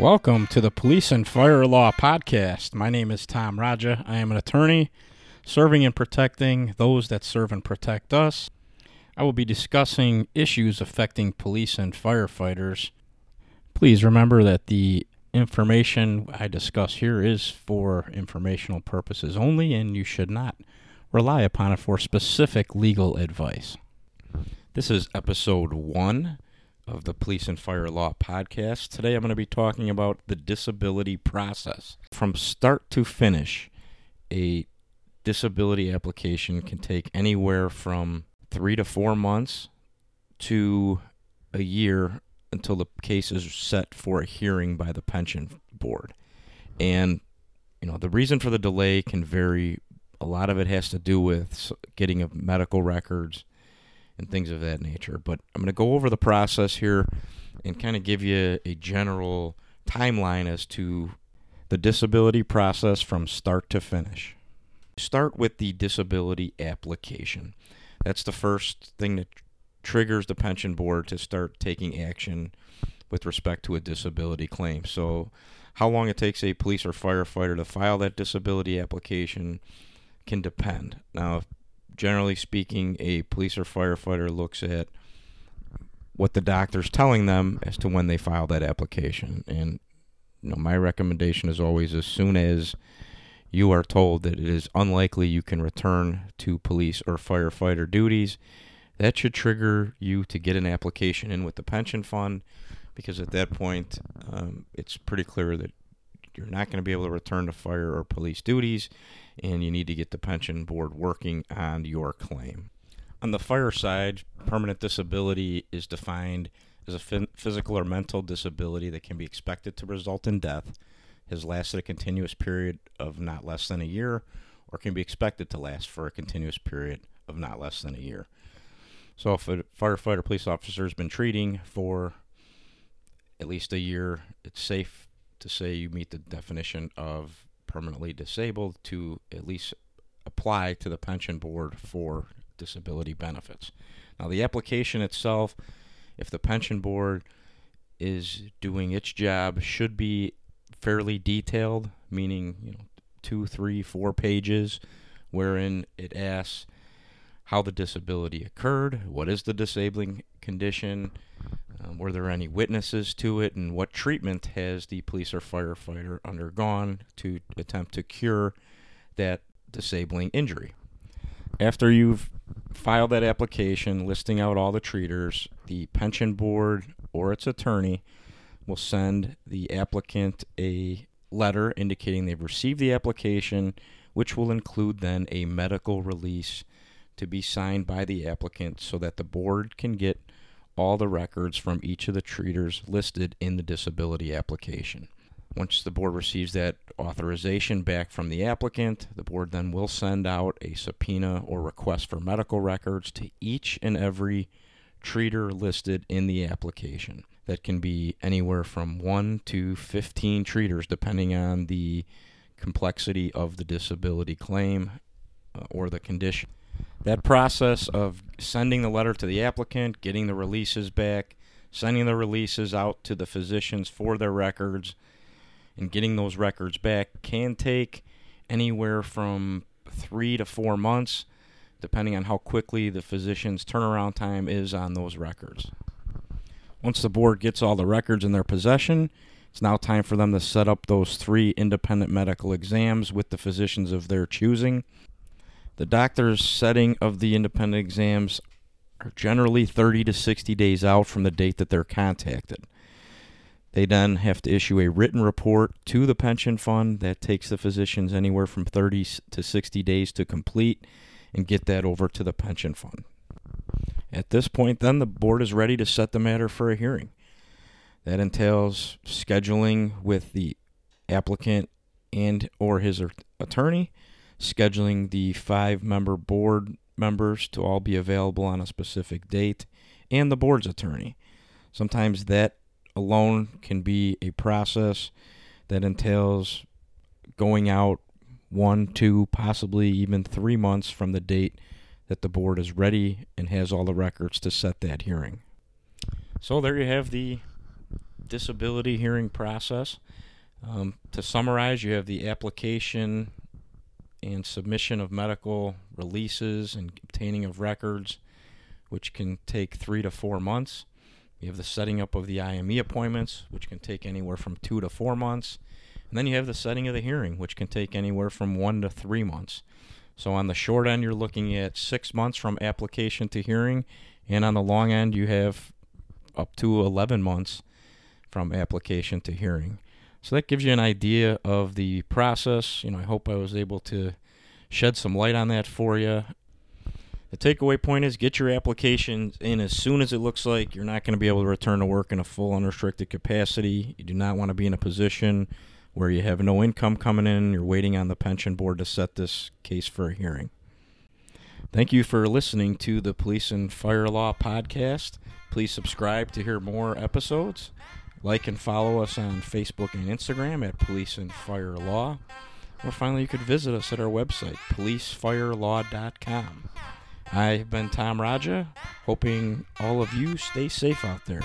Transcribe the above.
Welcome to the Police and Fire Law Podcast. My name is Tom Raja. I am an attorney serving and protecting those that serve and protect us. I will be discussing issues affecting police and firefighters. Please remember that the information I discuss here is for informational purposes only, and you should not rely upon it for specific legal advice. This is episode one of the Police and Fire Law podcast. Today I'm going to be talking about the disability process. From start to finish, a disability application can take anywhere from three to four months to a year until the case is set for a hearing by the pension board. And, you know, the reason for the delay can vary. A lot of it has to do with getting of medical records and things of that nature. But I'm going to go over the process here and kind of give you a general timeline as to the disability process from start to finish. Start with the disability application. That's the first thing that triggers the pension board to start taking action with respect to a disability claim. So, how long it takes a police or firefighter to file that disability application can depend. Now, generally speaking, a police or firefighter looks at what the doctor's telling them as to when they file that application. And you know, my recommendation is always as soon as you are told that it is unlikely you can return to police or firefighter duties, that should trigger you to get an application in with the pension fund because at that point um, it's pretty clear that you're not going to be able to return to fire or police duties and you need to get the pension board working on your claim. On the fire side, permanent disability is defined as a physical or mental disability that can be expected to result in death, has lasted a continuous period of not less than a year, or can be expected to last for a continuous period of not less than a year. So, if a firefighter police officer has been treating for at least a year, it's safe to say you meet the definition of permanently disabled to at least apply to the pension board for disability benefits. Now, the application itself, if the pension board is doing its job, should be fairly detailed, meaning you know two, three, four pages, wherein it asks how the disability occurred, what is the disabling condition, um, were there any witnesses to it, and what treatment has the police or firefighter undergone to attempt to cure that disabling injury? After you've filed that application listing out all the treaters, the pension board or its attorney will send the applicant a letter indicating they've received the application, which will include then a medical release to be signed by the applicant so that the board can get all the records from each of the treaters listed in the disability application. Once the board receives that authorization back from the applicant, the board then will send out a subpoena or request for medical records to each and every treater listed in the application. That can be anywhere from 1 to 15 treaters, depending on the complexity of the disability claim uh, or the condition that process of sending the letter to the applicant, getting the releases back, sending the releases out to the physicians for their records, and getting those records back can take anywhere from three to four months, depending on how quickly the physician's turnaround time is on those records. Once the board gets all the records in their possession, it's now time for them to set up those three independent medical exams with the physicians of their choosing. The doctor's setting of the independent exams are generally 30 to 60 days out from the date that they're contacted. They then have to issue a written report to the pension fund that takes the physicians anywhere from 30 to 60 days to complete and get that over to the pension fund. At this point, then the board is ready to set the matter for a hearing. That entails scheduling with the applicant and or his attorney scheduling the five member board members to all be available on a specific date, and the board's attorney. Sometimes that alone can be a process that entails going out one, two, possibly even three months from the date that the board is ready and has all the records to set that hearing. So there you have the disability hearing process. Um, to summarize, you have the application and submission of medical releases and obtaining of records, which can take three to four months. You have the setting up of the IME appointments, which can take anywhere from two to four months. And then you have the setting of the hearing, which can take anywhere from one to three months. So on the short end, you're looking at six months from application to hearing, and on the long end, you have up to 11 months from application to hearing. So that gives you an idea of the process. You know, I hope I was able to shed some light on that for you. The takeaway point is get your application in as soon as it looks like you're not going to be able to return to work in a full unrestricted capacity. You do not want to be in a position where you have no income coming in, you're waiting on the pension board to set this case for a hearing. Thank you for listening to the Police and Fire Law podcast. Please subscribe to hear more episodes. Like and follow us on Facebook and Instagram at Police and Fire Law. Or finally, you could visit us at our website, policefirelaw.com. I've been Tom Raja, hoping all of you stay safe out there.